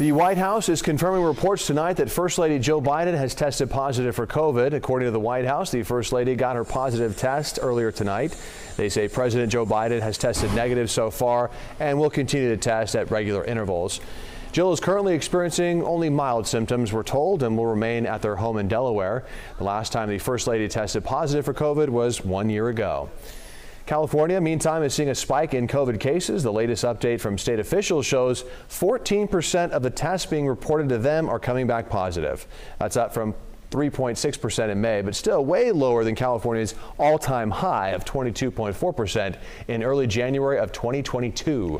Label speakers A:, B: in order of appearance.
A: The White House is confirming reports tonight that First Lady Jill Biden has tested positive for COVID. According to the White House, the First Lady got her positive test earlier tonight. They say President Joe Biden has tested negative so far and will continue to test at regular intervals. Jill is currently experiencing only mild symptoms, we're told, and will remain at their home in Delaware. The last time the First Lady tested positive for COVID was one year ago. California, meantime, is seeing a spike in COVID cases. The latest update from state officials shows 14% of the tests being reported to them are coming back positive. That's up from 3.6% in May, but still way lower than California's all time high of 22.4% in early January of 2022.